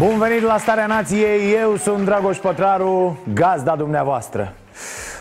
Bun venit la Starea Nației, eu sunt Dragoș Pătraru, gazda dumneavoastră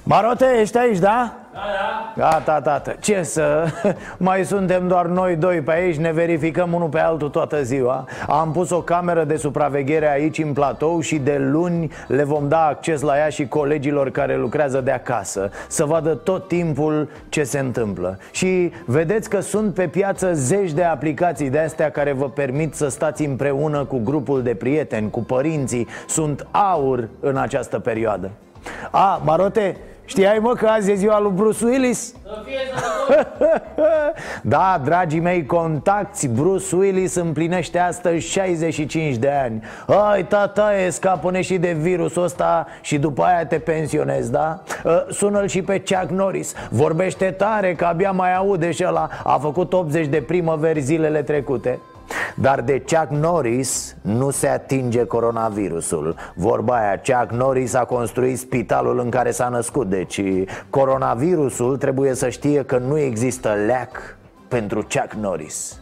Marote, ești aici, da? Da, da. Gata, tată, ce să... Mai suntem doar noi doi pe aici, ne verificăm unul pe altul toată ziua. Am pus o cameră de supraveghere aici în platou și de luni le vom da acces la ea și colegilor care lucrează de acasă Să vadă tot timpul ce se întâmplă. Și vedeți că sunt pe piață zeci de aplicații de astea care vă permit să stați împreună cu grupul de prieteni, cu părinții. Sunt aur în această perioadă. A, Marote, știai mă că azi e ziua lui Bruce Willis? da, dragii mei contacti, Bruce Willis împlinește astăzi 65 de ani. Ai, tata, e scapă și de virusul ăsta și după aia te pensionezi, da? Ă, sună-l și pe Chuck Norris. Vorbește tare că abia mai aude și ăla. A făcut 80 de primăveri zilele trecute dar de Chuck Norris nu se atinge coronavirusul. Vorba aia, Chuck Norris a construit spitalul în care s-a născut Deci coronavirusul trebuie să știe că nu există leac pentru Chuck Norris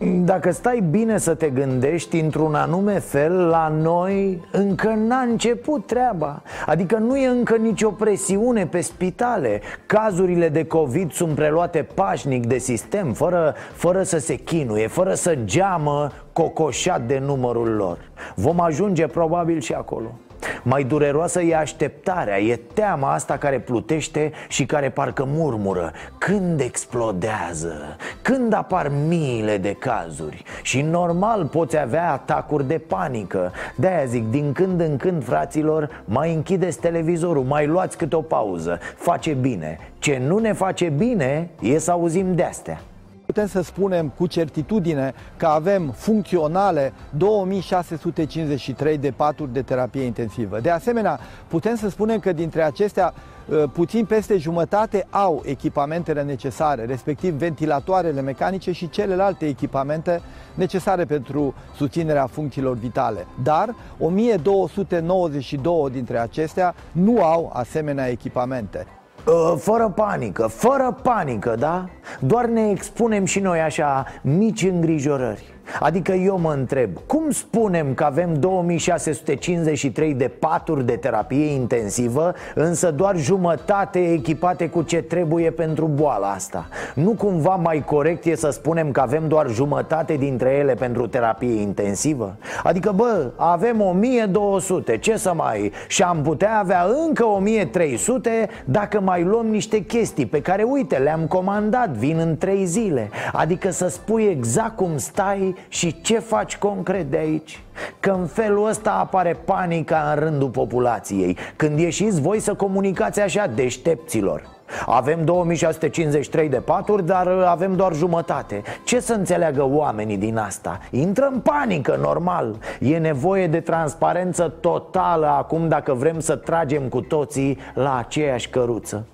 Dacă stai bine să te gândești într-un anume fel, la noi încă n-a început treaba. Adică nu e încă nicio presiune pe spitale. Cazurile de COVID sunt preluate pașnic de sistem, fără, fără să se chinuie, fără să geamă cocoșat de numărul lor. Vom ajunge probabil și acolo mai dureroasă e așteptarea, e teama asta care plutește și care parcă murmură. Când explodează? Când apar miile de cazuri? Și normal poți avea atacuri de panică. De-aia zic, din când în când, fraților, mai închideți televizorul, mai luați câte o pauză. Face bine. Ce nu ne face bine e să auzim de-astea Putem să spunem cu certitudine că avem funcționale 2653 de paturi de terapie intensivă. De asemenea, putem să spunem că dintre acestea ă, puțin peste jumătate au echipamentele necesare, respectiv ventilatoarele mecanice și celelalte echipamente necesare pentru susținerea funcțiilor vitale. Dar 1292 dintre acestea nu au asemenea echipamente. Ă, fără panică, fără panică, da? Doar ne expunem și noi așa mici îngrijorări Adică eu mă întreb, cum spunem că avem 2653 de paturi de terapie intensivă Însă doar jumătate echipate cu ce trebuie pentru boala asta? Nu cumva mai corect e să spunem că avem doar jumătate dintre ele pentru terapie intensivă? Adică bă, avem 1200, ce să mai... Și am putea avea încă 1300 dacă mai luăm niște chestii pe care uite le-am comandat, vin în 3 zile. Adică să spui exact cum stai și ce faci concret de aici? Că în felul ăsta apare panica în rândul populației. Când ieșiți voi să comunicați așa deștepților. Avem 2653 de paturi, dar avem doar jumătate. Ce să înțeleagă oamenii din asta? Intră în panică, normal. E nevoie de transparență totală acum dacă vrem să tragem cu toții la aceeași căruță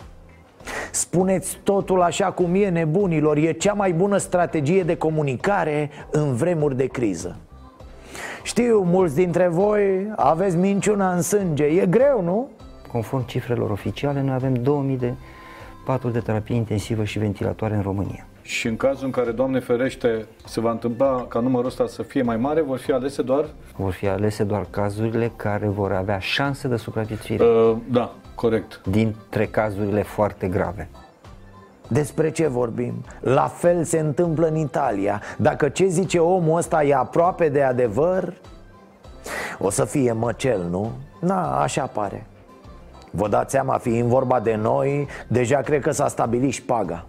Spuneți totul așa cum e nebunilor E cea mai bună strategie de comunicare în vremuri de criză Știu, mulți dintre voi aveți minciuna în sânge E greu, nu? Conform cifrelor oficiale, noi avem 2000 de paturi de terapie intensivă și ventilatoare în România. Și în cazul în care, Doamne ferește, se va întâmpla ca numărul ăsta să fie mai mare, vor fi alese doar? Vor fi alese doar cazurile care vor avea șanse de supraviețuire. Uh, da, corect. Dintre cazurile foarte grave. Despre ce vorbim? La fel se întâmplă în Italia Dacă ce zice omul ăsta e aproape de adevăr O să fie măcel, nu? Na, așa pare Vă dați seama, fiind vorba de noi Deja cred că s-a stabilit șpaga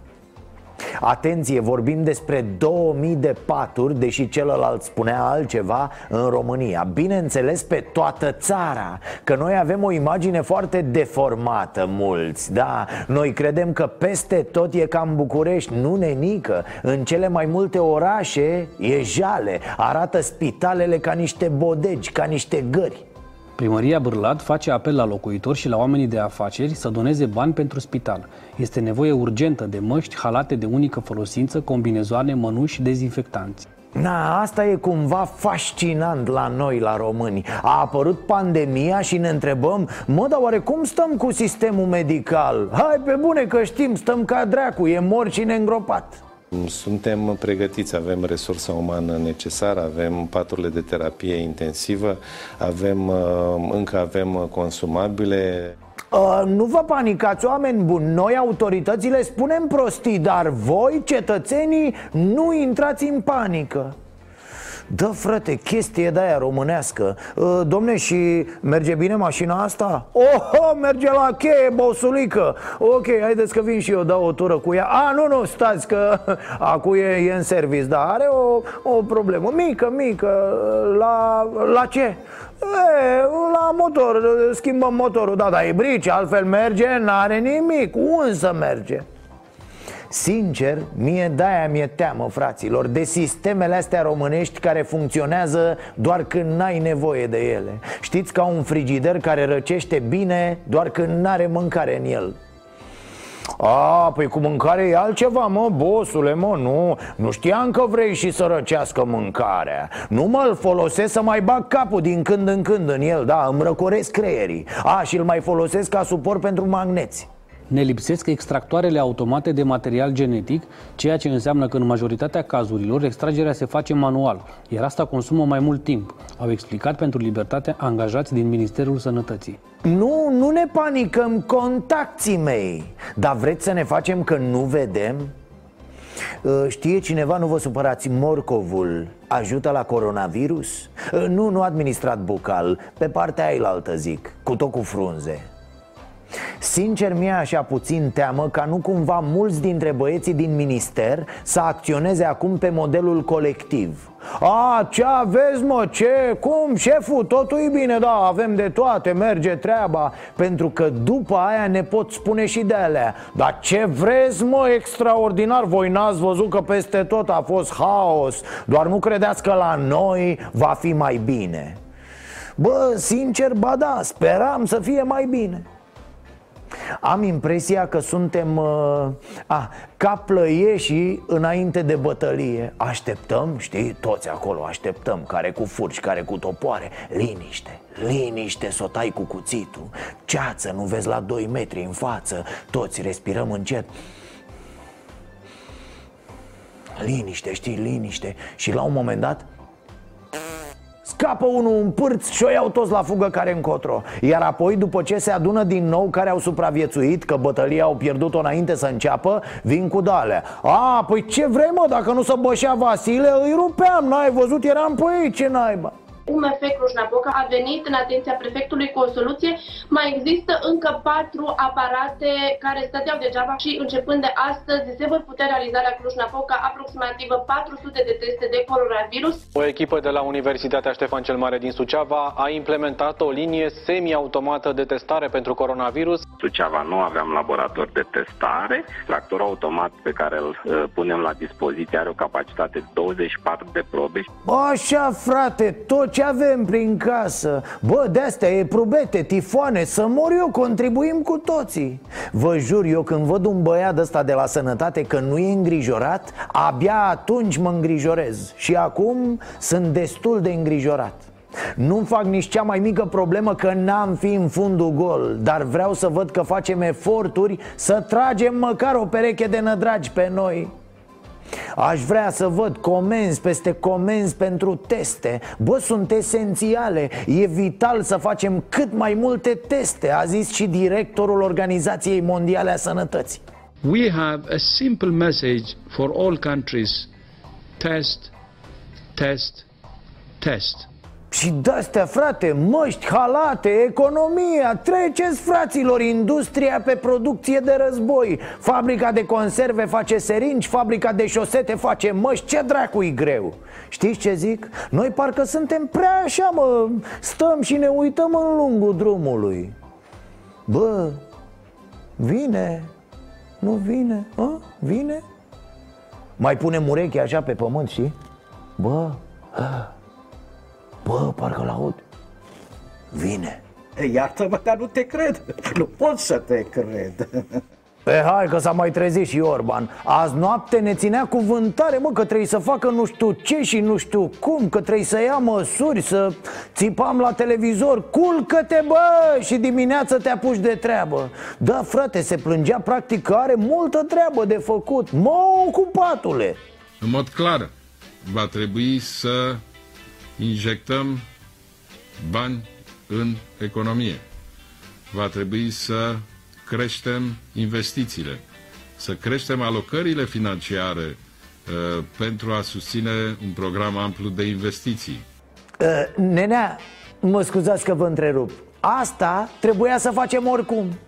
Atenție, vorbim despre 2000 de paturi, deși celălalt spunea altceva în România. Bineînțeles pe toată țara, că noi avem o imagine foarte deformată mulți Da, noi credem că peste tot e ca în București, nu nenică. În cele mai multe orașe e jale, arată spitalele ca niște bodegi, ca niște gări Primăria Bârlad face apel la locuitori și la oamenii de afaceri să doneze bani pentru spital. Este nevoie urgentă de măști, halate de unică folosință, combinezoane, mănuși și dezinfectanți. Na, asta e cumva fascinant la noi, la români A apărut pandemia și ne întrebăm Mă, dar oare cum stăm cu sistemul medical? Hai pe bune că știm, stăm ca dracu, e mor și neîngropat suntem pregătiți, avem resursa umană necesară, avem paturile de terapie intensivă, avem, uh, încă avem consumabile. Uh, nu vă panicați, oameni buni Noi, autoritățile, spunem prostii Dar voi, cetățenii, nu intrați în panică Dă frate, chestie de aia românească uh, Domne, și merge bine mașina asta? Oh, merge la cheie, bosulică Ok, haideți că vin și eu, dau o tură cu ea A, nu, nu, stați că acu e, e în service Dar are o, o problemă mică, mică La, la ce? E, la motor, schimbăm motorul Da, dar e brici, altfel merge, n-are nimic Unde să merge? Sincer, mie de-aia mi-e teamă, fraților De sistemele astea românești care funcționează doar când n-ai nevoie de ele. Știți ca un frigider care răcește bine doar când n-are mâncare în el. A, păi cu mâncare e altceva, mă, bosule, mă, nu. Nu știam că vrei și să răcească mâncarea. Nu mă-l folosesc să mai bag capul din când în când în el, da, îmi răcoresc creierii. A, și îl mai folosesc ca suport pentru magneți ne lipsesc extractoarele automate de material genetic, ceea ce înseamnă că în majoritatea cazurilor extragerea se face manual, iar asta consumă mai mult timp, au explicat pentru libertate angajați din Ministerul Sănătății. Nu, nu ne panicăm, contacții mei Dar vreți să ne facem că nu vedem? Ă, știe cineva, nu vă supărați, morcovul ajută la coronavirus? Ă, nu, nu administrat bucal, pe partea aia altă zic, cu tot cu frunze Sincer, mi-e așa puțin teamă ca nu cumva mulți dintre băieții din minister să acționeze acum pe modelul colectiv. A, ce aveți mă, ce, cum, șeful, totul e bine, da, avem de toate, merge treaba. Pentru că după aia ne pot spune și de alea. Dar ce vreți mă, extraordinar, voi n-ați văzut că peste tot a fost haos. Doar nu credeți că la noi va fi mai bine. Bă, sincer, ba da, speram să fie mai bine am impresia că suntem uh, a, ca plăieșii înainte de bătălie. Așteptăm, știi, toți acolo așteptăm Care cu furci, care cu topoare. Liniște, liniște, să o tai cu cuțitul. Ceață, nu vezi la 2 metri în față Toți respirăm încet. Liniște, știi, liniște. Și la un moment dat Scapă unul în pârț și o iau toți la fugă care încotro. Iar apoi, după ce se adună din nou care au supraviețuit Că bătălia au pierdut-o înainte să înceapă Vin cu dale. A, păi ce vrei mă, dacă nu se bășea Vasile Îi rupeam, n-ai văzut, eram pe ei, ce naiba UMF Cluj-Napoca a venit în atenția prefectului cu o soluție. Mai există încă patru aparate care stăteau degeaba și începând de astăzi se vor putea realiza la Cluj-Napoca aproximativ 400 de teste de coronavirus. O echipă de la Universitatea Ștefan cel Mare din Suceava a implementat o linie semi-automată de testare pentru coronavirus. Suceava nu aveam laborator de testare. Tractorul automat pe care îl uh, punem la dispoziție are o capacitate de 24 de probe. Așa, frate, tot ce avem prin casă? Bă, de-astea e probete, tifoane, să mor eu, contribuim cu toții. Vă jur, eu când văd un băiat ăsta de la sănătate că nu e îngrijorat Abia atunci mă îngrijorez. Și acum sunt destul de îngrijorat. Nu-mi fac nici cea mai mică problemă că n-am fi în fundul gol Dar vreau să văd că facem eforturi să tragem măcar o pereche de nădragi pe noi Aș vrea să văd comenzi peste comenzi pentru teste. Bă, sunt esențiale. E vital să facem cât mai multe teste A zis și directorul Organizației Mondiale a Sănătății. We have a simple message for all countries. Test, test, test Și de-astea, frate, măști, halate, economia Treceți, fraților, industria pe producție de război Fabrica de conserve face seringi, fabrica de șosete face măști Ce dracu e greu? Știți ce zic? Noi parcă suntem prea așa, mă Stăm și ne uităm în lungul drumului Bă, vine, nu vine, a? vine? Mai punem urechea așa pe pământ, știi? Bă, bă, parcă l-aud. Vine. Iartă-mă, dar nu te cred. Nu pot să te cred. E, hai că s-a mai trezit și Orban. Azi noapte ne ținea cuvântare, mă, că trebuie să facă nu știu ce și nu știu cum Că trebuie să ia măsuri, să țipam la televizor Culcă-te, bă, și dimineața te apuci de treabă. Da, frate, se plângea practic că are multă treabă de făcut. Mă, ocupatule În mod clar, va trebui să injectăm bani în economie. Va trebui să creștem investițiile, să creștem alocările financiare uh, pentru a susține un program amplu de investiții. uh, Nenea, mă scuzați că vă întrerup Asta trebuia să facem oricum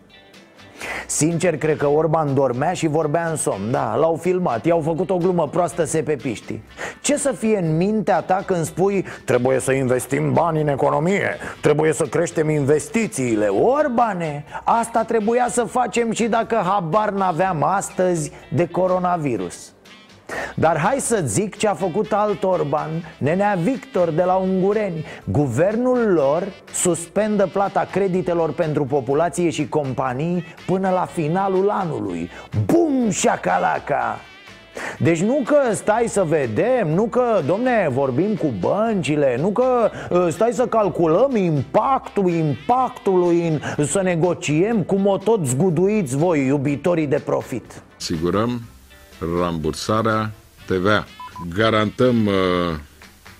Sincer, cred că Orban dormea și vorbea în somn. Da, l-au filmat, i-au făcut o glumă proastă sepepiștii Ce să fie în mintea ta când spui Trebuie să investim bani în economie Trebuie să creștem investițiile. Orbane, asta trebuia să facem și dacă habar n-aveam astăzi de coronavirus dar hai să zic ce a făcut alt Orban, nenea Victor de la Ungureni. Guvernul lor suspendă plata creditelor pentru populație și companii până la finalul anului. Bum, șacalaca! Deci nu că stai să vedem, nu că, domne, vorbim cu băncile Nu că uh, stai să calculăm impactul impactului Să negociem cum o tot zguduiți voi, iubitorii de profit. Asigurăm rambursarea TVA. Garantăm uh,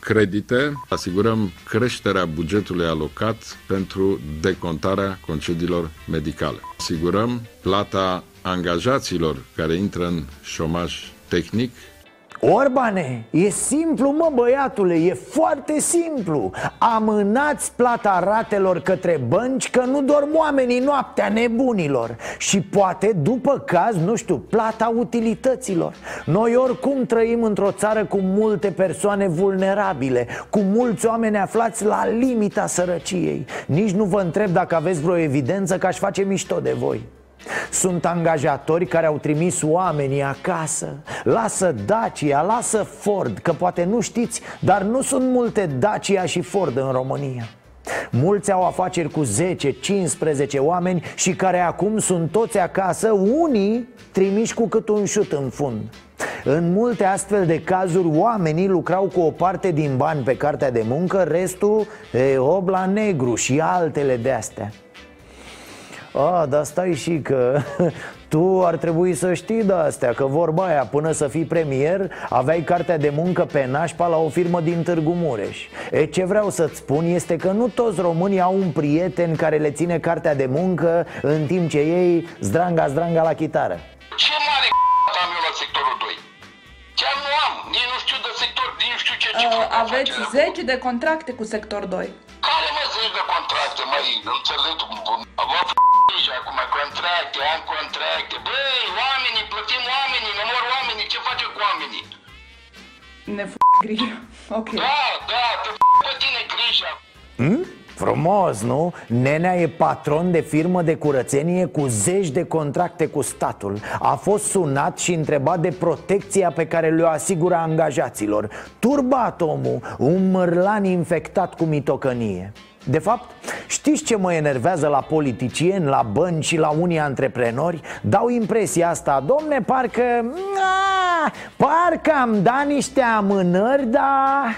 credite, asigurăm creșterea bugetului alocat pentru decontarea concediilor medicale. Asigurăm plata angajaților care intră în șomaj tehnic Orbane, e simplu mă băiatule, e foarte simplu. Amânați plata ratelor către bănci că nu dorm oamenii noaptea nebunilor. Și poate după caz, nu știu, plata utilităților. Noi oricum trăim într-o țară cu multe persoane vulnerabile Cu mulți oameni aflați la limita sărăciei. Nici nu vă întreb dacă aveți vreo evidență că aș face mișto de voi sunt angajatori care au trimis oamenii acasă. Lasă Dacia, lasă Ford Că poate nu știți, dar nu sunt multe Dacia și Ford în România. Mulți au afaceri cu 10-15 oameni și care acum sunt toți acasă Unii trimiși cu cât un șut în fund. În multe astfel de cazuri, oamenii lucrau cu o parte din bani pe cartea de muncă, restul e, ob la negru și altele de astea. A, dar stai și că tu ar trebui să știi de astea Că vorba aia, până să fii premier Aveai cartea de muncă pe nașpa la o firmă din Târgu Mureș. E, ce vreau să-ți spun este că nu toți românii au un prieten care le ține cartea de muncă În timp ce ei zdranga, zdranga la chitară. Ce mare am eu la sectorul 2? Chiar nu am, nici nu știu de sector, nici nu știu ce ce Uh, aveți 10 de contracte cu sector 2 Care mă zici de contracte, măi, înțeleg, contracte, am contracte. Băi, oamenii, plătim oamenii, ne mor oamenii, ce face cu oamenii? Ne f*** grijă Ok. Da, da, te f*** pe tine grija. Hmm? Frumos, nu? Nenea e patron de firmă de curățenie cu zeci de contracte cu statul. A fost sunat și întrebat de protecția pe care le-o asigură angajaților. Turbat omul, un mărlan infectat cu mitocănie de fapt, știți ce mă enervează la politicieni, la bănci și la unii antreprenori? Dau impresia asta, domne, parcă... A, parcă am dat niște amânări, dar...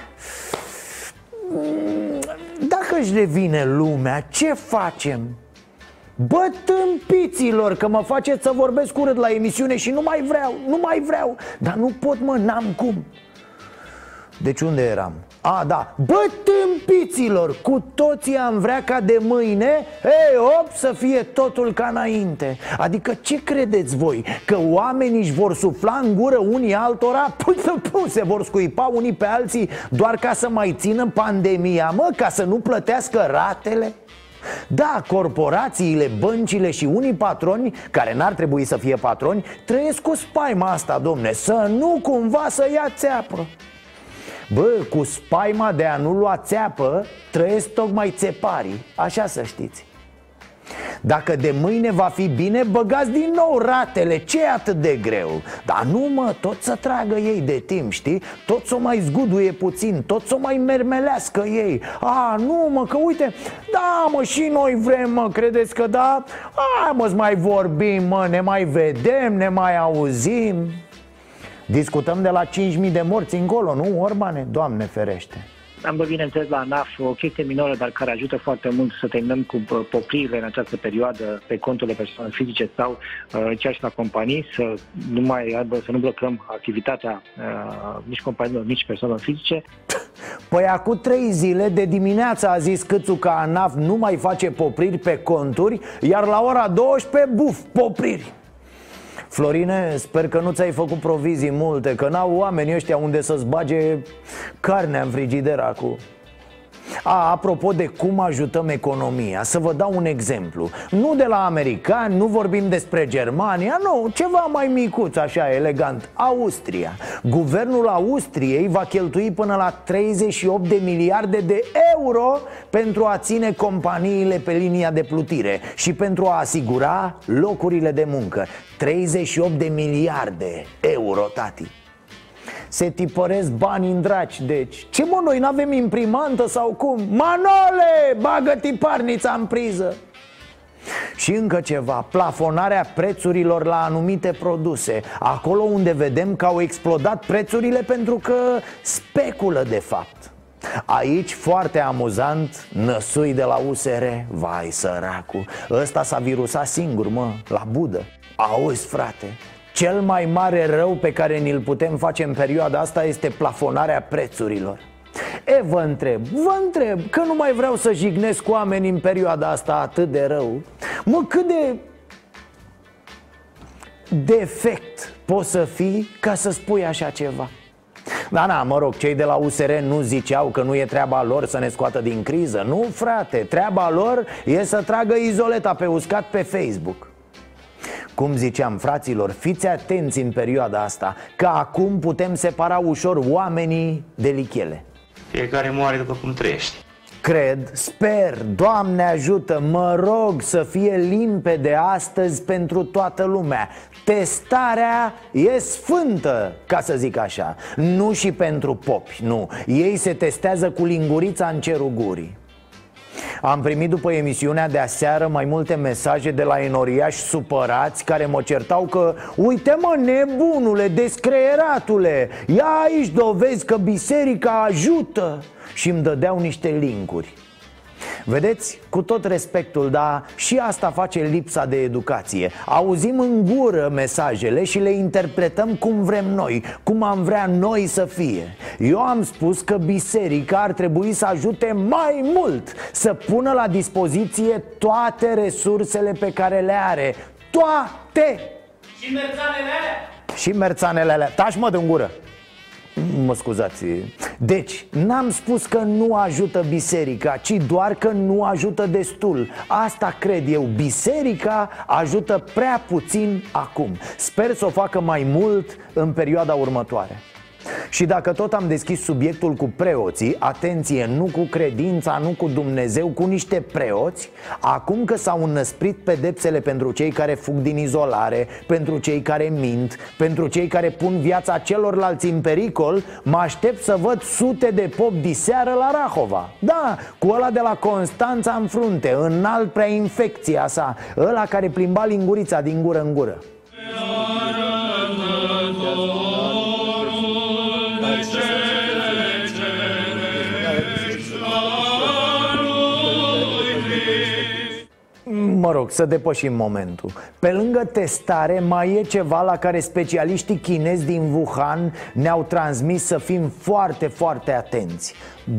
Dacă își revine lumea, ce facem? Bă, tâmpiților, că mă faceți să vorbesc urât la emisiune și nu mai vreau, nu mai vreau Dar nu pot, mă, n-am cum Deci unde eram? A, da, bă, tâmpiților, cu toții am vrea ca de mâine Ei, op, să fie totul ca înainte Adică ce credeți voi? Că oamenii își vor sufla în gură unii altora? Păi, păi, se vor scuipa unii pe alții doar ca să mai țină pandemia, mă, ca să nu plătească ratele? Da, corporațiile, băncile și unii patroni Care n-ar trebui să fie patroni Trăiesc cu spaima asta, domne Să nu cumva să ia țeapă Bă, cu spaima de a nu lua țeapă Trăiesc tocmai țeparii Așa să știți dacă de mâine va fi bine, băgați din nou ratele Ce e atât de greu? Dar nu mă, tot să tragă ei de timp, știi? Tot să o mai zguduie puțin, tot să o mai mermelească ei A, nu mă, că uite, da mă, și noi vrem, mă, credeți că da? A, mă, mai vorbim, mă, ne mai vedem, ne mai auzim Discutăm de la 5.000 de morți încolo, nu, Orbane? Doamne ferește am văzut, bineînțeles, la ANAF o chestie minoră, dar care ajută foarte mult să terminăm cu popririle în această perioadă pe conturile persoanelor fizice sau uh, chiar și la companii, să nu mai aibă, să nu blocăm activitatea uh, nici companiilor, nici persoanelor fizice. Păi acum trei zile de dimineață a zis Câțu că ANAF nu mai face popriri pe conturi, iar la ora 12, buf, popriri. Florine, sper că nu ți-ai făcut provizii multe Că n-au oamenii ăștia unde să-ți bage carnea în frigider acum a, apropo de cum ajutăm economia, să vă dau un exemplu. Nu de la americani, nu vorbim despre Germania, nu, ceva mai micuț, așa, elegant. Austria. Guvernul Austriei va cheltui până la 38 de miliarde de euro Pentru a ține companiile pe linia de plutire Și pentru a asigura locurile de muncă. 38 de miliarde euro, tati se tipăresc bani în draci, deci. Ce mă, noi n-avem imprimantă sau cum? Manole, bagă tiparnița în priză. Și încă ceva, plafonarea prețurilor la anumite produse. Acolo unde vedem că au explodat prețurile pentru că speculă de fapt. Aici, foarte amuzant, năsui de la USR Vai săracu, ăsta s-a virusat singur, mă, la budă. Auzi, frate, cel mai mare rău pe care ni-l putem face în perioada asta este plafonarea prețurilor. E, vă întreb, vă întreb, că nu mai vreau să jignesc cu oameni în perioada asta atât de rău Mă, cât de defect poți să fii ca să spui așa ceva? Da, na, mă rog, cei de la USR nu ziceau că nu e treaba lor să ne scoată din criză. Nu, frate, treaba lor e să tragă izoleta pe uscat pe Facebook cum ziceam, fraților, fiți atenți în perioada asta Că acum putem separa ușor oamenii de lichele. Fiecare moare după cum trăiește. Cred, sper, Doamne ajută, mă rog să fie limpede astăzi pentru toată lumea. Testarea e sfântă, ca să zic așa. Nu și pentru popi, nu. Ei se testează cu lingurița în cerul gurii am primit după emisiunea de aseară mai multe mesaje de la enoriași supărați care mă certau că Uite mă, nebunule, descreieratule, ia aici dovezi că biserica ajută. Și îmi dădeau niște linkuri Vedeți, cu tot respectul, dar și asta face lipsa de educație. Auzim în gură mesajele și le interpretăm cum vrem noi Cum am vrea noi să fie. Eu am spus că biserica ar trebui să ajute mai mult Să pună la dispoziție toate resursele pe care le are. Toate! Și merțanele alea? Și merțanele alea. Taci mă din gură Mă scuzați. Deci, n-am spus că nu ajută biserica Ci doar că nu ajută destul. Asta cred eu. Biserica ajută prea puțin acum. Sper să o facă mai mult în perioada următoare și dacă tot am deschis subiectul cu preoții Atenție, nu cu credința, nu cu Dumnezeu, cu niște preoți Acum că s-au înăsprit pedepsele pentru cei care fug din izolare Pentru cei care mint Pentru cei care pun viața celorlalți în pericol Mă aștept să văd sute de pop diseară la Rahova. Da, cu ăla de la Constanța în frunte Înalt prea infecția sa Ăla care plimba lingurița din gură în gură Mă rog, să depășim momentul. Pe lângă testare mai e ceva la care specialiștii chinezi din Wuhan ne-au transmis să fim foarte, foarte atenți.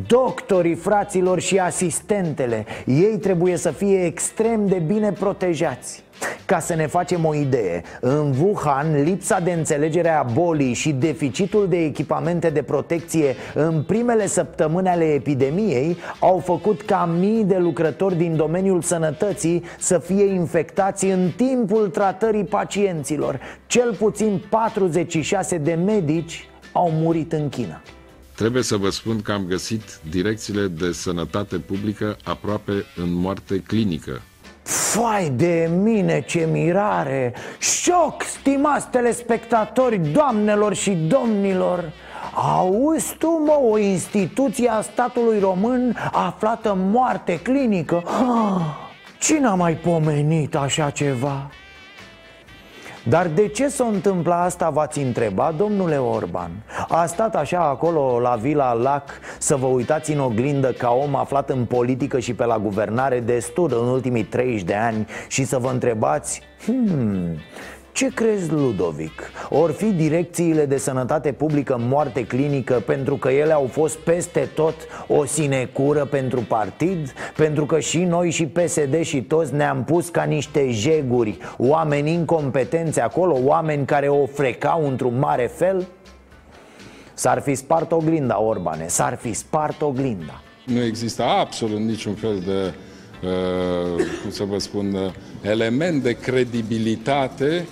Doctorii, fraților și asistentele Ei trebuie să fie extrem de bine protejați ca să ne facem o idee, în Wuhan, lipsa de înțelegere a bolii și deficitul de echipamente de protecție în primele săptămâni ale epidemiei au făcut ca mii de lucrători din domeniul sănătății să fie infectați în timpul tratării pacienților. Cel puțin 46 de medici au murit în China. Trebuie să vă spun că am găsit direcțiile de sănătate publică aproape în moarte clinică Fai de mine, ce mirare! Șoc, stimați telespectatori, doamnelor și domnilor! Auzi tu, mă, o instituție a statului român aflată în moarte clinică? Ah, cine a mai pomenit așa ceva? Dar de ce s-a întâmplat asta, v-ați întrebat, domnule Orban? A stat așa acolo la Vila Lac să vă uitați în oglindă ca om aflat în politică și pe la guvernare destul în ultimii 30 de ani și să vă întrebați Hmm, ce crezi, Ludovic? Or fi direcțiile de sănătate publică în moarte clinică pentru că ele au fost peste tot o sinecură pentru partid? Pentru că și noi și PSD și toți ne-am pus ca niște jeguri Oameni incompetenți acolo, oameni care o frecau într-un mare fel? S-ar fi spart oglinda, Orbane, s-ar fi spart oglinda Nu există absolut niciun fel de Uh, cum să vă spun, uh, element de credibilitate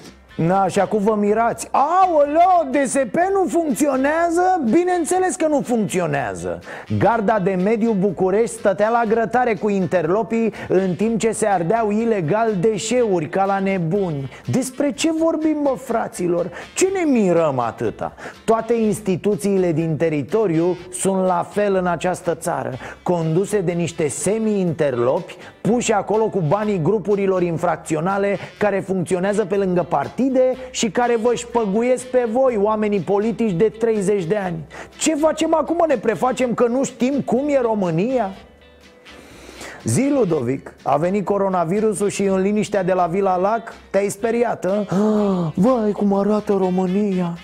Na, și acum vă mirați Aoleo, DSP nu funcționează? Bineînțeles că nu funcționează Garda de mediu București stătea la grătare cu interlopii În timp ce se ardeau ilegal deșeuri ca la nebuni Despre ce vorbim, mă, fraților? Ce ne mirăm atâta? Toate instituțiile din teritoriu sunt la fel în această țară Conduse de niște semi-interlopi Puși acolo cu banii grupurilor infracționale Care funcționează pe lângă partid partide și care vă șpăguiesc pe voi, oamenii politici de 30 de ani Ce facem acum? Ne prefacem că nu știm cum e România? Zi, Ludovic, a venit coronavirusul și în liniștea de la Vila Lac te-ai speriat, a? Ah, vai, cum arată România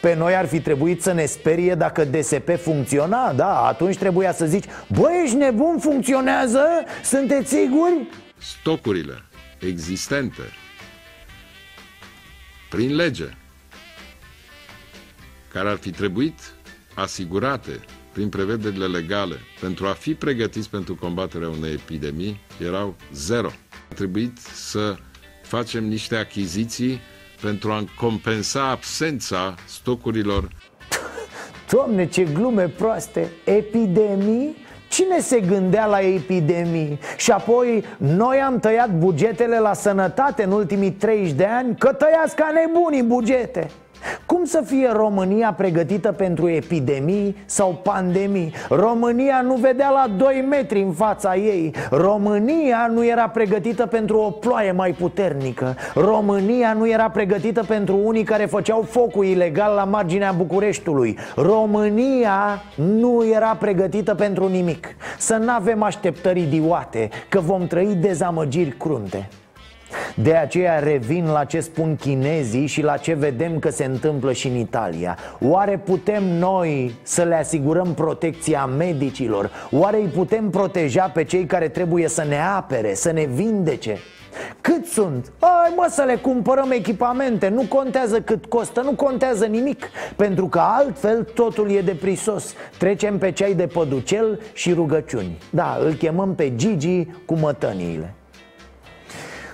pe noi ar fi trebuit să ne sperie dacă DSP funcționa, da, atunci trebuia să zici Băi, ești nebun, funcționează? Sunteți siguri? Stocurile existente prin lege, care ar fi trebuit asigurate prin prevederile legale pentru a fi pregătiți pentru combaterea unei epidemii, erau zero. A trebuit să facem niște achiziții pentru a compensa absența stocurilor. Doamne, ce glume proaste! Epidemii? Cine se gândea la epidemii? Și apoi noi am tăiat bugetele la sănătate în ultimii 30 de ani Că tăiați ca nebunii bugete cum să fie România pregătită pentru epidemii sau pandemii? România nu vedea la 2 metri în fața ei. România nu era pregătită pentru o ploaie mai puternică. România nu era pregătită pentru unii care făceau focul ilegal la marginea Bucureștiului. România nu era pregătită pentru nimic. Să nu avem așteptări idiote Că vom trăi dezamăgiri crunte de aceea revin la ce spun chinezii și la ce vedem că se întâmplă și în Italia Oare putem noi să le asigurăm protecția medicilor? Oare îi putem proteja pe cei care trebuie să ne apere, să ne vindece? Cât sunt? Ai mă să le cumpărăm echipamente Nu contează cât costă, nu contează nimic Pentru că altfel totul e deprisos Trecem pe ceai de păducel și rugăciuni Da, îl chemăm pe Gigi cu mătăniile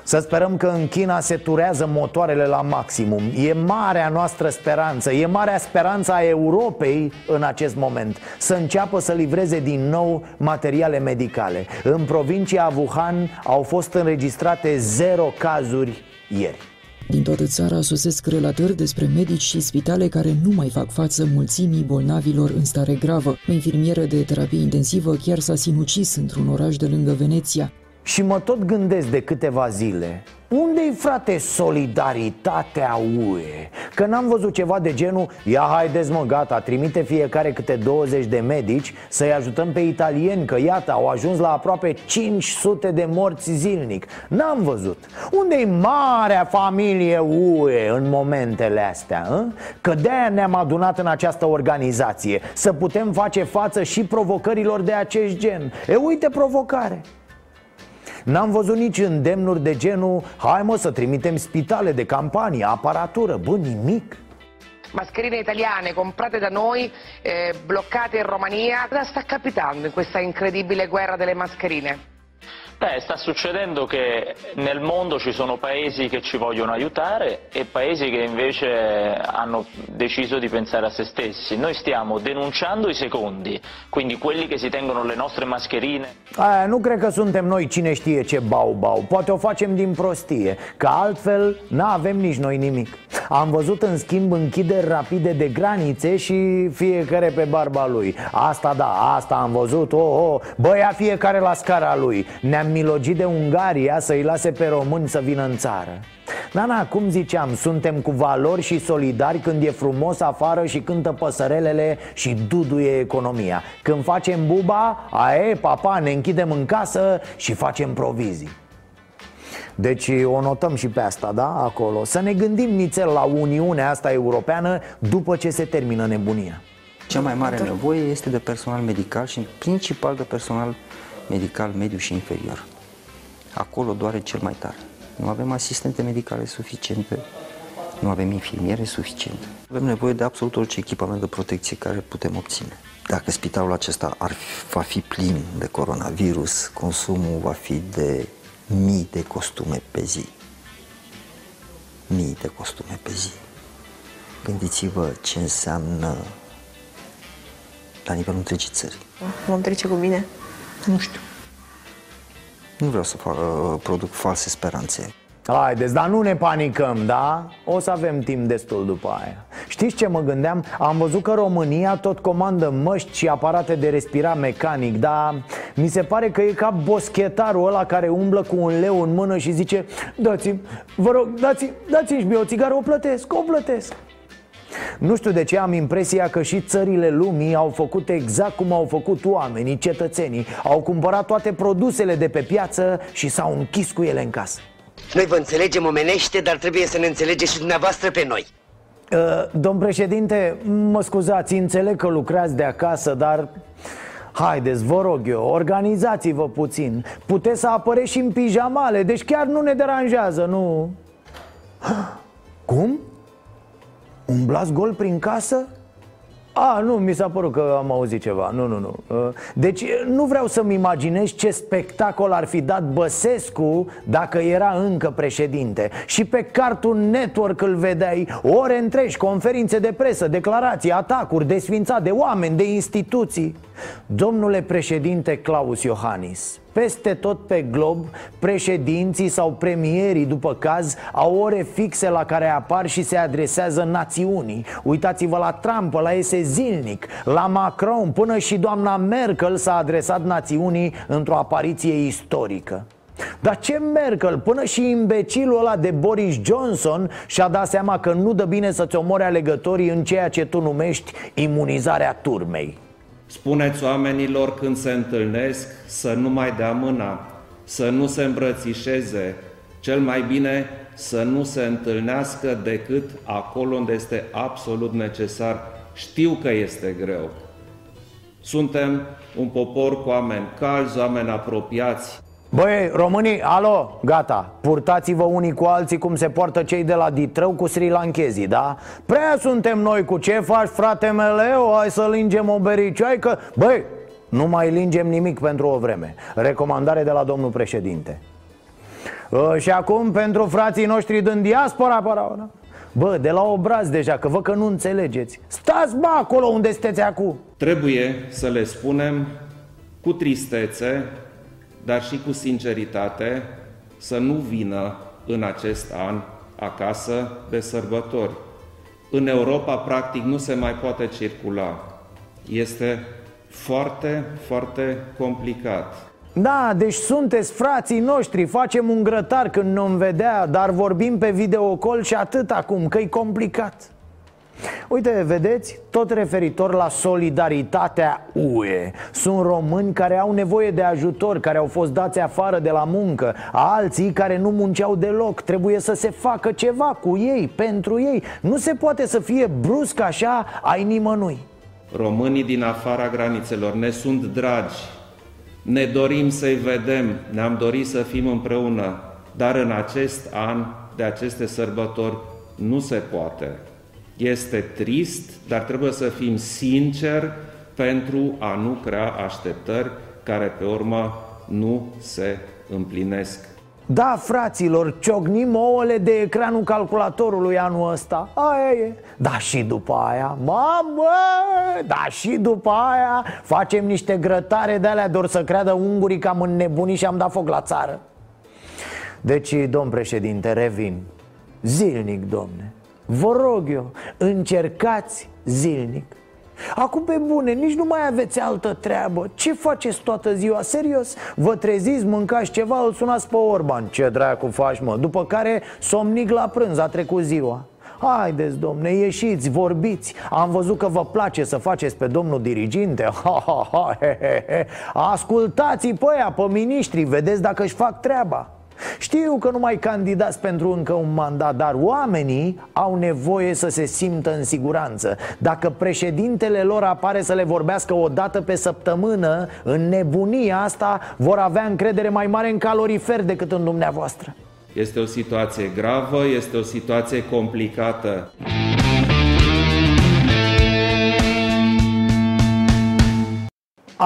să sperăm că în China se turează motoarele la maximum E marea noastră speranță E marea speranță a Europei în acest moment Să înceapă să livreze din nou materiale medicale În provincia Wuhan au fost înregistrate zero cazuri ieri din toată țara sosesc relatări despre medici și spitale care nu mai fac față mulțimii bolnavilor în stare gravă. O infirmieră de terapie intensivă chiar s-a sinucis într-un oraș de lângă Veneția. Și mă tot gândesc de câteva zile Unde-i, frate, solidaritatea UE? Că n-am văzut ceva de genul Ia haideți mă, gata, trimite fiecare câte 20 de medici Să-i ajutăm pe italieni Că iată, au ajuns la aproape 500 de morți zilnic N-am văzut Unde-i marea familie UE în momentele astea? Hă? Că de-aia ne-am adunat în această organizație Să putem face față și provocărilor de acest gen E uite provocare N-am văzut nici îndemnuri de genul Hai mă să trimitem spitale de campanie, aparatură, bă, nimic mascherine italiane comprate da noi, eh, bloccate in Romania. Cosa sta capitando in questa incredibile guerra delle mascherine? Beh, sta succedendo che nel mondo ci sono paesi che ci vogliono aiutare e paesi che invece hanno deciso di pensare a se stessi. Noi stiamo denunciando i secondi, quindi quelli che si tengono le nostre mascherine. Aia, nu cred că suntem noi cine știe ce bau-bau Poate o facem din prostie Că altfel n-avem nici noi nimic Am văzut în schimb închideri rapide de granițe și fiecare pe barba lui. Asta da, asta am văzut, oh, oh. Băia fiecare la scara lui. Ne-am milogit de Ungaria să-i lase pe români să vină în țară. Da, na, cum ziceam, suntem cu valori și solidari când e frumos afară și cântă păsărelele și duduie economia. Când facem buba, ae, papa, ne închidem în casă și facem provizii deci o notăm și pe asta, da, acolo Să ne gândim nițel la Uniunea asta europeană după ce se termină nebunia Cea mai mare nevoie este de personal medical și principal de personal medical mediu și inferior. Acolo doare cel mai tare. Nu avem asistente medicale suficiente, nu avem infirmiere suficiente. Avem nevoie de absolut orice echipament de protecție care putem obține. Dacă spitalul acesta ar fi, va fi plin de coronavirus, consumul va fi de mii de costume pe zi. Mii de costume pe zi. Gândiți-vă ce înseamnă la nivelul întregii țări. Vom trece cu bine? Nu știu. Nu vreau să fac, uh, produc false speranțe. Haideți, dar nu ne panicăm, da? O să avem timp destul după aia Știți ce mă gândeam? Am văzut că România tot comandă măști și aparate de respirat mecanic Dar mi se pare că e ca boschetarul ăla care umblă cu un leu în mână și zice Dați-mi, vă rog, dați-mi, dați-mi mie o țigară, o plătesc, o plătesc nu știu de ce am impresia că și țările lumii au făcut exact cum au făcut oamenii, cetățenii Au cumpărat toate produsele de pe piață și s-au închis cu ele în casă Noi vă înțelegem omenește, dar trebuie să ne înțelegeți și dumneavoastră pe noi uh, Domn președinte, mă scuzați, înțeleg că lucrați de acasă, dar... Haideți, vă rog eu, organizați-vă puțin Puteți să apăreți și în pijamale, deci chiar nu ne deranjează, nu? Cum? Umblați gol prin casă? A, nu, mi s-a părut că am auzit ceva. Nu, nu, nu. Uh, Deci nu vreau să-mi imaginez ce spectacol ar fi dat Băsescu Dacă era încă președinte. Și pe Cartoon Network îl vedeai Ore întregi, conferințe de presă, declarații, atacuri Desfințat de oameni, de instituții. Domnule președinte Claus Iohannis peste tot pe glob, președinții sau premierii, după caz, au ore fixe la care apar și se adresează națiunii. Uitați-vă la Trump, la ese zilnic, la Macron, până și doamna Merkel s-a adresat națiunii într-o apariție istorică. Dar ce Merkel, până și imbecilul ăla de Boris Johnson și-a dat seama că nu dă bine să-ți omori alegătorii în ceea ce tu numești imunizarea turmei Spuneți oamenilor când se întâlnesc să nu mai dea mâna, să nu se îmbrățișeze, cel mai bine să nu se întâlnească decât acolo unde este absolut necesar. Știu că este greu. Suntem un popor cu oameni calzi, oameni apropiați, Băi, românii, alo, gata Purtați-vă unii cu alții cum se poartă cei de la Ditrău cu sri Lankezii, da? Prea suntem noi cu ce faci, frate meleu? Hai să lingem o bericioaică Băi, nu mai lingem nimic pentru o vreme Recomandare de la domnul președinte uh, Și acum pentru frații noștri din diaspora paraona. Bă, de la obraz deja, că văd că nu înțelegeți Stați, bă, acolo unde sunteți acum Trebuie să le spunem cu tristețe dar și cu sinceritate să nu vină în acest an acasă de sărbători. În Europa, practic, nu se mai poate circula. Este foarte, foarte complicat. Da, deci sunteți frații noștri, facem un grătar când nu-mi vedea Dar vorbim pe videocol și atât acum, că e complicat Uite, vedeți, tot referitor la solidaritatea UE. Sunt români care au nevoie de ajutor, care au fost dați afară de la muncă. Alții care nu munceau deloc, trebuie să se facă ceva cu ei, pentru ei. Nu se poate să fie brusc așa ai nimănui. Românii din afara granițelor ne sunt dragi, ne dorim să-i vedem, ne-am dorit să fim împreună, dar în acest an, de aceste sărbători, nu se poate. Este trist, dar trebuie să fim sinceri pentru a nu crea așteptări care pe urmă nu se împlinesc. Da, fraților, ciognim ouăle de ecranul calculatorului anul ăsta. Aia e. Da, și după aia, mamă, da, și după aia Facem niște grătare de alea doar să creadă ungurii că am înnebunit și am dat foc la țară. Deci, domn președinte, revin. Zilnic, domne Vă rog eu, încercați zilnic Acum pe bune, nici nu mai aveți altă treabă Ce faceți toată ziua? Serios? Vă treziți, mâncați ceva, îl sunați pe Orban Ce dracu faci, mă? După care somnic la prânz, a trecut ziua Haideți, domne, ieșiți, vorbiți Am văzut că vă place să faceți pe domnul diriginte ha, ha, ha, he, he, he. Ascultați-i pe aia, pe miniștri, vedeți dacă își fac treaba știu că nu mai candidați pentru încă un mandat, dar oamenii au nevoie să se simtă în siguranță Dacă președintele lor apare să le vorbească o dată pe săptămână În nebunia asta vor avea încredere mai mare în calorifer decât în dumneavoastră Este o situație gravă, este o situație complicată.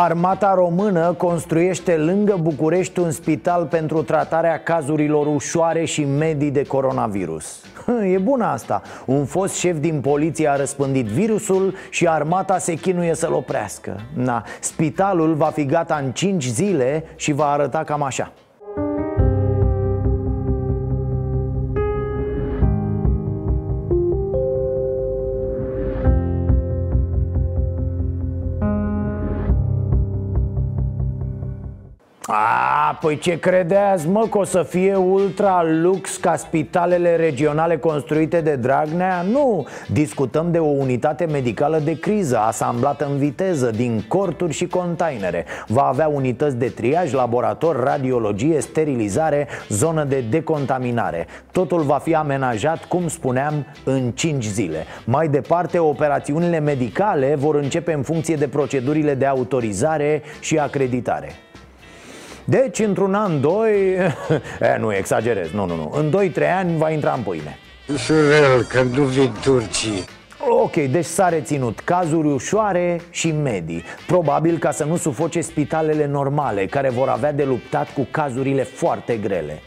Armata română construiește lângă București un spital pentru tratarea cazurilor ușoare și medii de coronavirus. E bună asta. Un fost șef din poliție a răspândit virusul și armata se chinuie să-l oprească. Na, Spitalul va fi gata în 5 zile și va arăta cam așa A, păi ce credeți, mă, că o să fie ultra lux ca spitalele regionale construite de Dragnea? Nu, discutăm de o unitate medicală de criză, asamblată în viteză, din corturi și containere. Va avea unități de triaj, laborator, radiologie, sterilizare, zonă de decontaminare. Totul va fi amenajat, cum spuneam, în 5 zile. Mai departe, operațiunile medicale vor începe în funcție de procedurile de autorizare și acreditare deci, într-un an, doi, e, nu exagerez, nu, nu, nu. În doi, trei ani va intra în pâine. Șurel, că nu vin turcii. Ok, deci s-a reținut. Cazuri ușoare și medii. Probabil ca să nu sufoce spitalele normale Care vor avea de luptat cu cazurile foarte grele.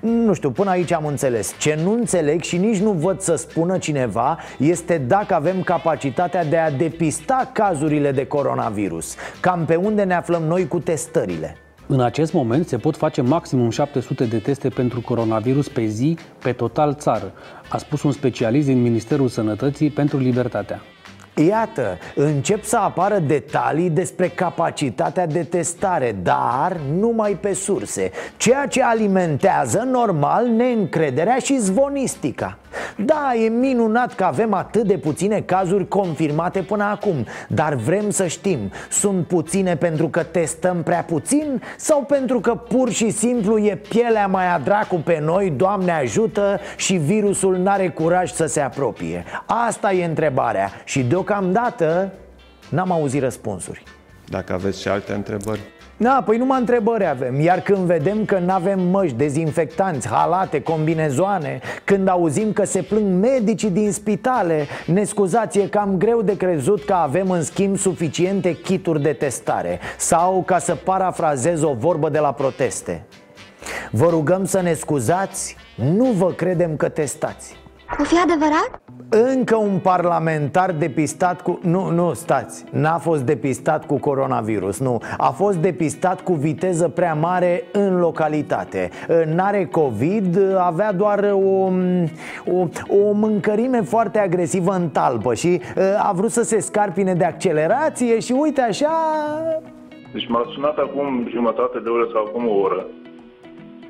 Nu știu, până aici am înțeles. Ce nu înțeleg și nici nu văd să spună cineva Este dacă avem capacitatea de a depista cazurile de coronavirus. Cam pe unde ne aflăm noi cu testările în acest moment se pot face maximum 700 de teste pentru coronavirus pe zi, pe total țară, a spus un specialist din Ministerul Sănătății pentru Libertatea. Iată, încep să apară detalii despre capacitatea de testare, dar numai pe surse Ceea ce alimentează normal neîncrederea și zvonistica Da, e minunat că avem atât de puține cazuri confirmate până acum Dar vrem să știm, sunt puține pentru că testăm prea puțin? Sau pentru că pur și simplu e pielea mai a dracu pe noi, Doamne ajută, și virusul n-are curaj să se apropie? Asta e întrebarea și de deocamdată n-am auzit răspunsuri Dacă aveți și alte întrebări Da, păi numai întrebări avem. Iar când vedem că nu avem măști, dezinfectanți, halate, combinezoane Când auzim că se plâng medicii din spitale Ne scuzați, e cam greu de crezut că avem în schimb suficiente kituri de testare. Sau, ca să parafrazez o vorbă de la proteste Vă rugăm să ne scuzați, nu vă credem că testați. O fi adevărat? Încă un parlamentar depistat cu... Nu, nu, stați. N-a fost depistat cu coronavirus, nu. A fost depistat cu viteză prea mare în localitate. N-are COVID, avea doar o, o, o mâncărime foarte agresivă în talpă Și a vrut să se scarpine de accelerație și uite așa... Deci m-a sunat acum jumătate de oră sau acum o oră.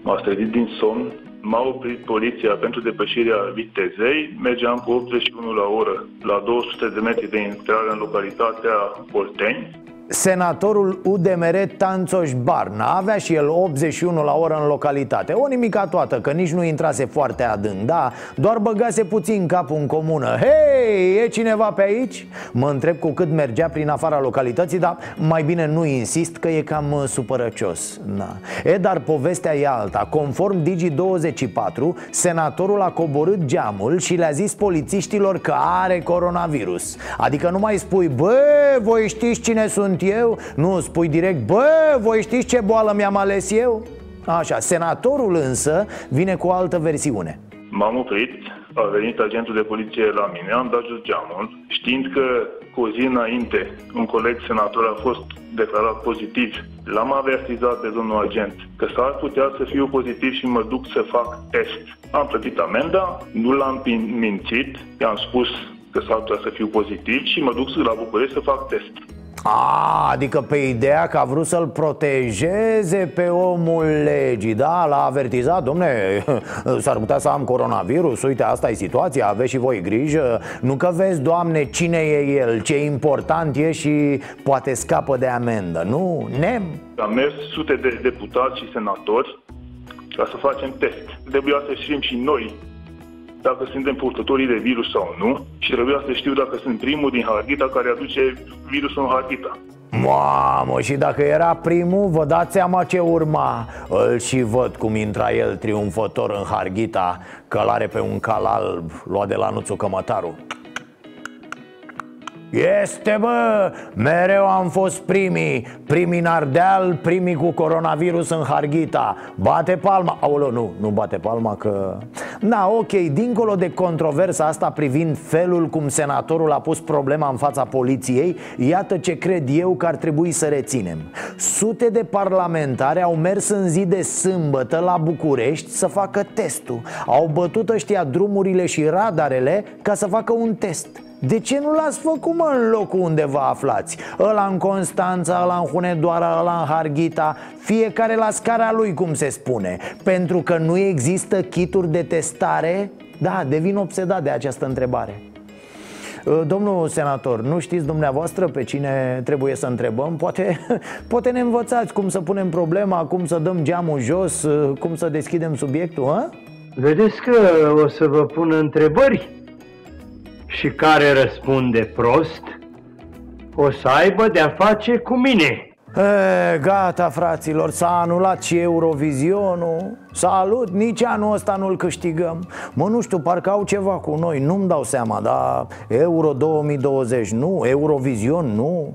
M-a trezit din somn, m-a oprit poliția pentru depășirea vitezei, mergeam cu 81 la oră la 200 de metri de intrare în localitatea Olteni. Senatorul UDMR Tanțoș Barna avea și el 81 la oră în localitate. O nimica toată, că nici nu intrase foarte adânc, da? Doar băgase puțin capul în comună. Hei, e cineva pe aici? Mă întreb cu cât mergea prin afara localității Dar mai bine nu insist că e cam uh, supărăcios da. E, dar povestea e alta. Conform Digi24, senatorul a coborât geamul și le-a zis polițiștilor că are coronavirus. Adică nu mai spui, bă, voi știți cine sunt eu? Nu, spui direct, bă, voi știți ce boală mi-am ales eu? Așa, senatorul însă vine cu o altă versiune M-am oprit, a venit agentul de poliție la mine, am dat jos geamul, știind că cu o zi înainte un coleg senator a fost declarat pozitiv. L-am avertizat pe domnul agent că s-ar putea să fiu pozitiv și mă duc să fac test. Am plătit amenda, nu l-am pin- mințit, i-am spus că s-ar putea să fiu pozitiv și mă duc la București să fac test. A, adică pe ideea că a vrut să-l protejeze pe omul legii. Da, l-a avertizat, domne, s-ar putea să am coronavirus Uite, asta e situația, aveți și voi grijă. Nu că vezi, doamne, cine e el, ce important e și poate scapă de amendă. Nu, nem. Am mers sute de deputați și senatori ca să facem test. Trebuia să știm și noi dacă suntem purtătorii de virus sau nu și trebuia să știu dacă sunt primul din Harghita care aduce virusul în Harghita. Mamă, și dacă era primul, vă dați seama ce urma Îl și văd cum intra el triumfător în Harghita Călare pe un cal alb, luat de la Nuțu Cămătaru este, bă! Mereu am fost primii. Primii în Ardeal, primii cu coronavirus în Harghita. Bate palma. Aoleu, nu, nu bate palma că... Da, ok, dincolo de controversa asta privind felul cum senatorul a pus problema în fața poliției Iată ce cred eu că ar trebui să reținem. Sute de parlamentari au mers în zi de sâmbătă la București să facă testul. Au bătut ăștia drumurile și radarele ca să facă un test de ce nu l-ați făcut mă în locul unde vă aflați? Ăla în Constanța, ăla în Hunedoara, ăla în Harghita Fiecare la scara lui, cum se spune Pentru că nu există kituri de testare? Da, devin obsedat de această întrebare Domnul senator, nu știți dumneavoastră pe cine trebuie să întrebăm? Poate, poate ne învățați cum să punem problema, cum să dăm geamul jos, cum să deschidem subiectul, a? Vedeți că o să vă pun întrebări și care răspunde prost, o să aibă de-a face cu mine. E, gata, fraților, s-a anulat și Eurovizionul. Salut, nici anul ăsta nu-l câștigăm. Mă, nu știu, parcă au ceva cu noi, nu-mi dau seama Dar Euro 2020 nu, Eurovision nu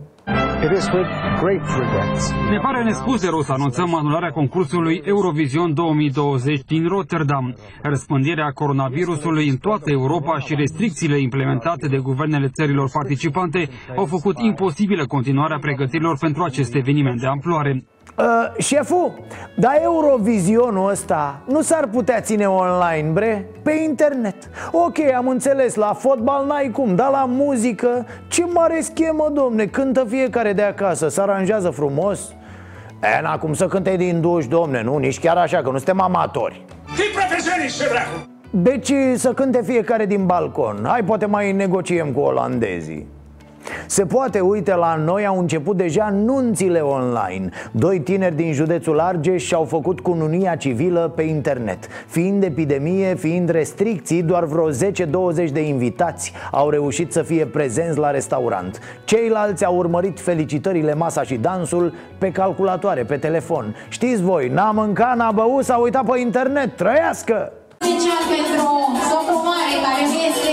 It is with great regrets. Ne pare nespus de rău să anunțăm anularea concursului Eurovision 2020 din Rotterdam. Răspândirea coronavirusului în toată Europa și restricțiile implementate de guvernele țărilor participante au făcut imposibilă continuarea pregătirilor pentru acest eveniment de amploare. Uh, șeful, dar Eurovizionul ăsta nu s-ar putea ține online, bre? Pe internet Ok, am înțeles, la fotbal n-ai cum, dar la muzică Ce mare schemă, domne, cântă fiecare de acasă, se aranjează frumos E, n cum să cânte din duș, domne, nu? Nici chiar așa, că nu suntem amatori Fii profesionist, ce dracu! Deci să cânte fiecare din balcon Hai, poate mai negociem cu olandezii se poate, uite, la noi au început deja nunțile online. Doi tineri din județul Argeș și-au făcut cununia civilă pe internet. Fiind epidemie, fiind restricții, doar vreo 10-20 de invitați au reușit să fie prezenți la restaurant. Ceilalți au urmărit felicitările, masa și dansul pe calculatoare, pe telefon. Știți voi, n-a mâncat, n-a băut, s-a uitat pe internet, trăiască! Special pentru socru mare care nu este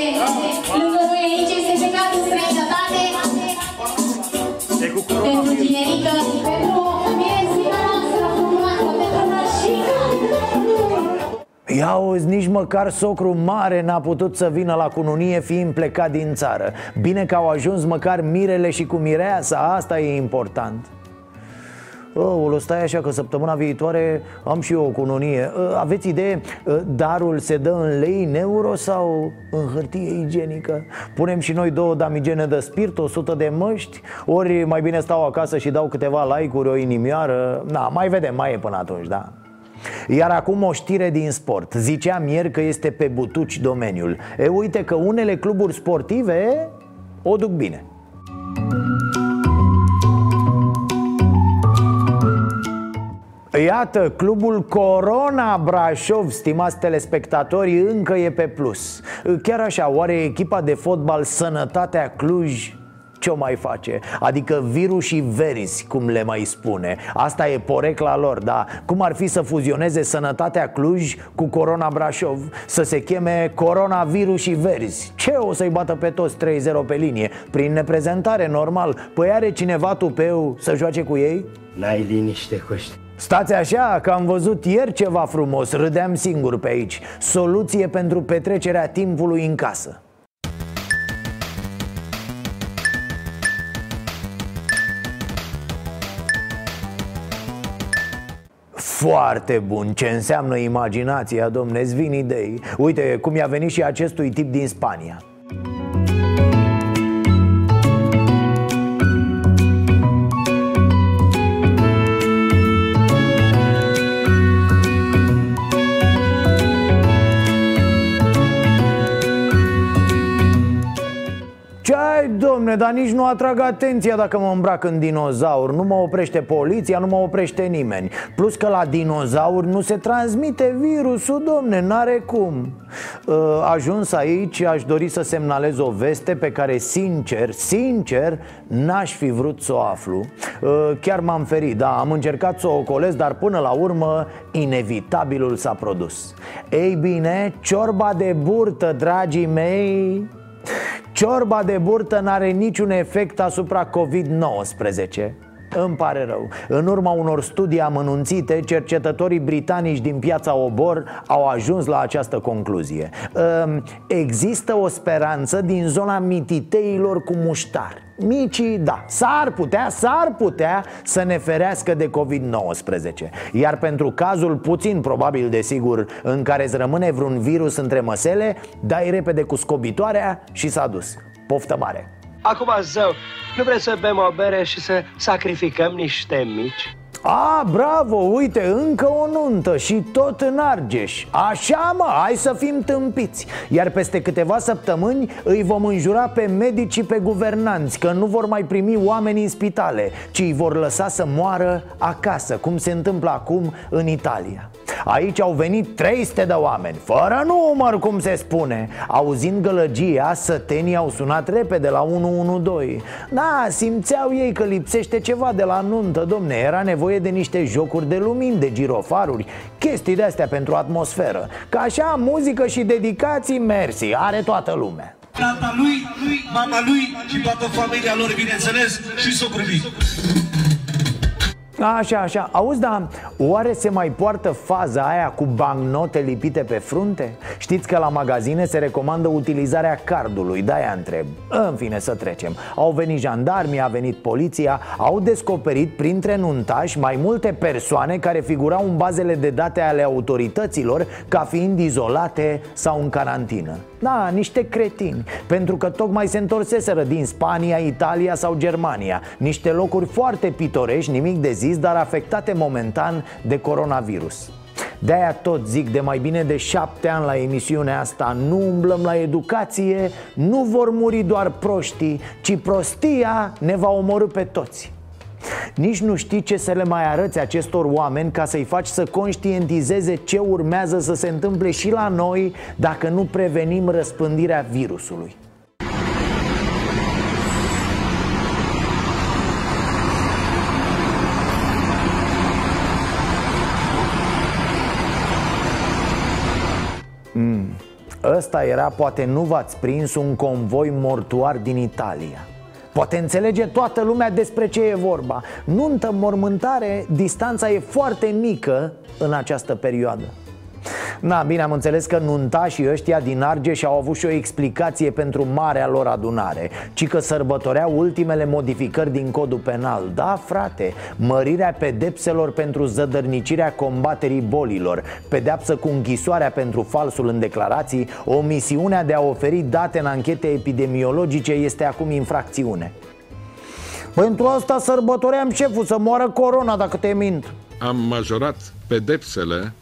Pentru tinerică, pentru mirezica noastră frumoasă, pentru nășica. Ia auzi, nici măcar socru mare n-a putut să vină la cununie fiind plecat din țară Bine că au ajuns măcar mirele și cu mireasa, asta e important Oh, stai așa că săptămâna viitoare am și eu o cununie Ă, Aveți idee, ă, darul se dă în lei, în euro sau în hârtie igienică? Punem și noi două damigene de spirit, 100 de măști Ori mai bine stau acasă și dau câteva like-uri, o inimioară. Na, mai vedem, mai e până atunci, da? Iar acum o știre din sport. Ziceam ieri că este pe butuci domeniul. E uite că unele cluburi sportive o duc bine Iată, clubul Corona Brașov, stimați telespectatori, încă e pe plus. Chiar așa, oare echipa de fotbal Sănătatea Cluj ce o mai face? Adică virusii verzi, cum le mai spune. Asta e porecla lor, da? Cum ar fi să fuzioneze Sănătatea Cluj cu Corona Brașov? Să se cheme Coronavirusii verzi Ce o să-i bată pe toți 3-0 pe linie? Prin neprezentare, normal. Păi are cineva tupeu să joace cu ei? N-ai liniște, Coști Stați așa, că am văzut ieri ceva frumos, râdeam singur pe aici. Soluție pentru petrecerea timpului în casă. Foarte bun, ce înseamnă imaginația, domne, îți vin idei Uite cum i-a venit și acestui tip din Spania domne, dar nici nu atrag atenția dacă mă îmbrac în dinozaur. Nu mă oprește poliția, nu mă oprește nimeni. Plus că la dinozaur nu se transmite virusul, domne, n-are cum. Uh, Ajuns aici, aș dori să semnalez o veste pe care, sincer, sincer, n-aș fi vrut să o aflu. Uh, Chiar m-am ferit, da, am încercat să o ocolesc, dar până la urmă, inevitabilul s-a produs. Ei bine, ciorba de burtă, dragii mei, Ciorba de burtă n-are niciun efect asupra COVID-19. Îmi pare rău. În urma unor studii amănunțite Cercetătorii britanici din piața Obor Au ajuns la această concluzie. Ehm, Există o speranță din zona mititeilor cu muștar Micii, da, s-ar putea, s-ar putea să ne ferească de COVID-19 Iar pentru cazul puțin probabil de sigur În care îți rămâne vreun virus între măsele Dai repede cu scobitoarea și s-a dus Poftă mare! Acum, zău, nu vreți să bem o bere și să sacrificăm niște mici? A, bravo, uite, încă o nuntă și tot în Argeș. Așa mă, hai să fim tâmpiți. Iar peste câteva săptămâni îi vom înjura pe medici și pe guvernanți Că nu vor mai primi oameni în spitale Ci îi vor lăsa să moară acasă Cum se întâmplă acum în Italia Aici au venit 300 de oameni Fără număr, cum se spune Auzind gălăgia, sătenii au sunat repede la 112 Da, simțeau ei că lipsește ceva de la nuntă, domne Era nevoie de niște jocuri de lumini, de girofaruri Chestii de-astea pentru atmosferă. Ca așa, muzică și dedicații, mersi, are toată lumea. Tata lui, mama lui și toată familia lor, bineînțeles, și socrul lui. Așa, așa, auzi, da, oare se mai poartă faza aia cu bancnote lipite pe frunte? Știți că la magazine se recomandă utilizarea cardului, de-aia întreb. În fine, să trecem. Au venit jandarmii, a venit poliția Au descoperit printre nuntași mai multe persoane care figurau în bazele de date ale autorităților Ca fiind izolate sau în carantină. Da, niște cretini Pentru că tocmai se întorseseră din Spania, Italia sau Germania. Niște locuri foarte pitorești, nimic de zis, dar afectate momentan de coronavirus. De-aia tot zic de mai bine de șapte ani la emisiunea asta. Nu umblăm la educație, nu vor muri doar proștii Ci prostia ne va omorâ pe toți. Nici nu știi ce să le mai arăți acestor oameni ca să-i faci să conștientizeze ce urmează să se întâmple și la noi dacă nu prevenim răspândirea virusului. Ăsta era, poate nu v-ați prins, un convoi mortuar din Italia. Poate înțelege toată lumea despre ce e vorba. Nuntă, mormântare, distanța e foarte mică în această perioadă Na, bine, am înțeles că nuntașii ăștia din Argeș au avut și o explicație pentru marea lor adunare. Ci că sărbătoreau ultimele modificări din codul penal. Da, frate, mărirea pedepselor pentru zădărnicirea combaterii bolilor Pedeapsă cu închisoarea pentru falsul în declarații Omisiunea de a oferi date în anchete epidemiologice este acum infracțiune. Pentru asta sărbătoream șeful să moară corona dacă te mint. Am majorat pedepsele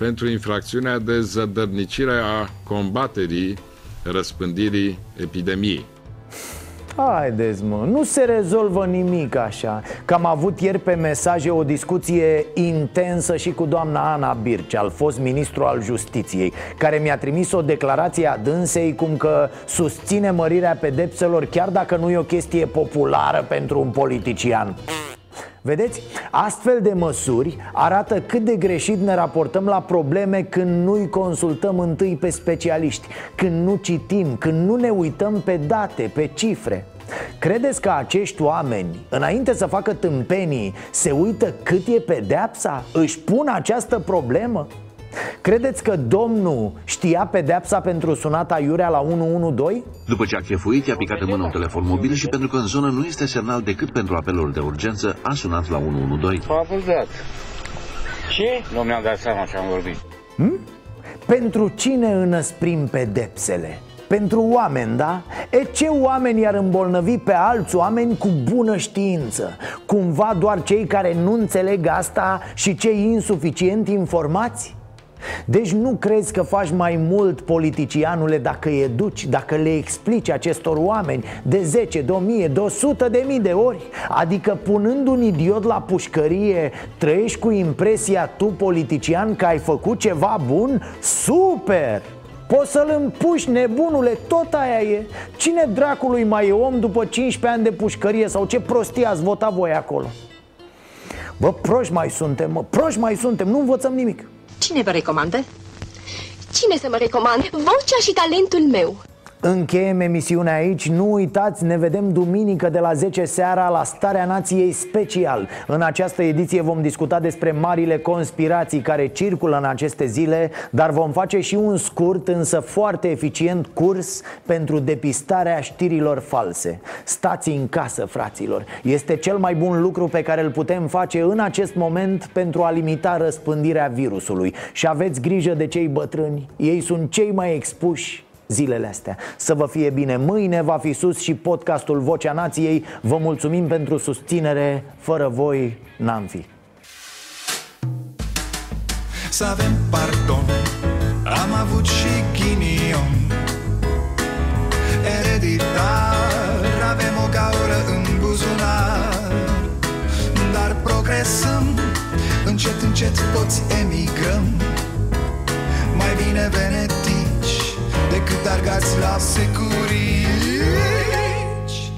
pentru infracțiunea de zădărnicire a combaterii răspândirii epidemiei. Haideți mă, nu se rezolvă nimic așa Că am avut ieri pe mesaje o discuție intensă și cu doamna Ana Birceal, fost ministru al justiției Care mi-a trimis o declarație a dânsei cum că susține mărirea pedepselor Chiar dacă nu e o chestie populară pentru un politician Vedeți? Astfel de măsuri arată cât de greșit ne raportăm la probleme când nu-i consultăm întâi pe specialiști Când nu citim, când nu ne uităm pe date, pe cifre Credeți că acești oameni, înainte să facă tâmpenii, se uită cât e pedeapsa? Își pun această problemă? Credeți că domnul știa pedepsa pentru sunata Iurea la 112? După ce a chefuit, i-a picat în mână un telefon mobil și pentru că în zonă nu este semnal decât pentru apeluri de urgență, a sunat la 112. A fost dat. Ce? Nu mi-am dat seama ce am vorbit. Hmm? Pentru cine înăsprim pedepsele? Pentru oameni, da? E ce oameni i-ar îmbolnăvi pe alți oameni cu bună știință? Cumva doar cei care nu înțeleg asta și cei insuficient informați? Deci nu crezi că faci mai mult politicianule dacă îi educi, dacă le explici acestor oameni de 10, de 1000, de 100 de mii de ori? Adică punând un idiot la pușcărie, trăiești cu impresia tu, politician, că ai făcut ceva bun? Super! Poți să-l împuși, nebunule, tot aia e Cine dracului mai e om după 15 ani de pușcărie Sau ce prostie ați votat voi acolo? Bă, proști mai suntem, mă, proști mai suntem, nu învățăm nimic Cine vă recomandă? Cine să mă recomande? Vocea și talentul meu Încheiem emisiunea aici, nu uitați, ne vedem duminică de la 10 seara la Starea Nației Special. În această ediție vom discuta despre marile conspirații care circulă în aceste zile Dar vom face și un scurt, însă foarte eficient curs pentru depistarea știrilor false. Stați în casă, fraților. Este cel mai bun lucru pe care îl putem face în acest moment pentru a limita răspândirea virusului. Și aveți grijă de cei bătrâni, ei sunt cei mai expuși zilele astea. Să vă fie bine Mâine va fi sus și podcastul Vocea Nației. Vă mulțumim pentru susținere. Fără voi n-am fi. Să avem pardon. Am avut și ghinion. Ereditar Avem o gaură în buzunar. Dar progresăm. Încet, încet toți emigrăm. Mai bine veneti decât argați la securii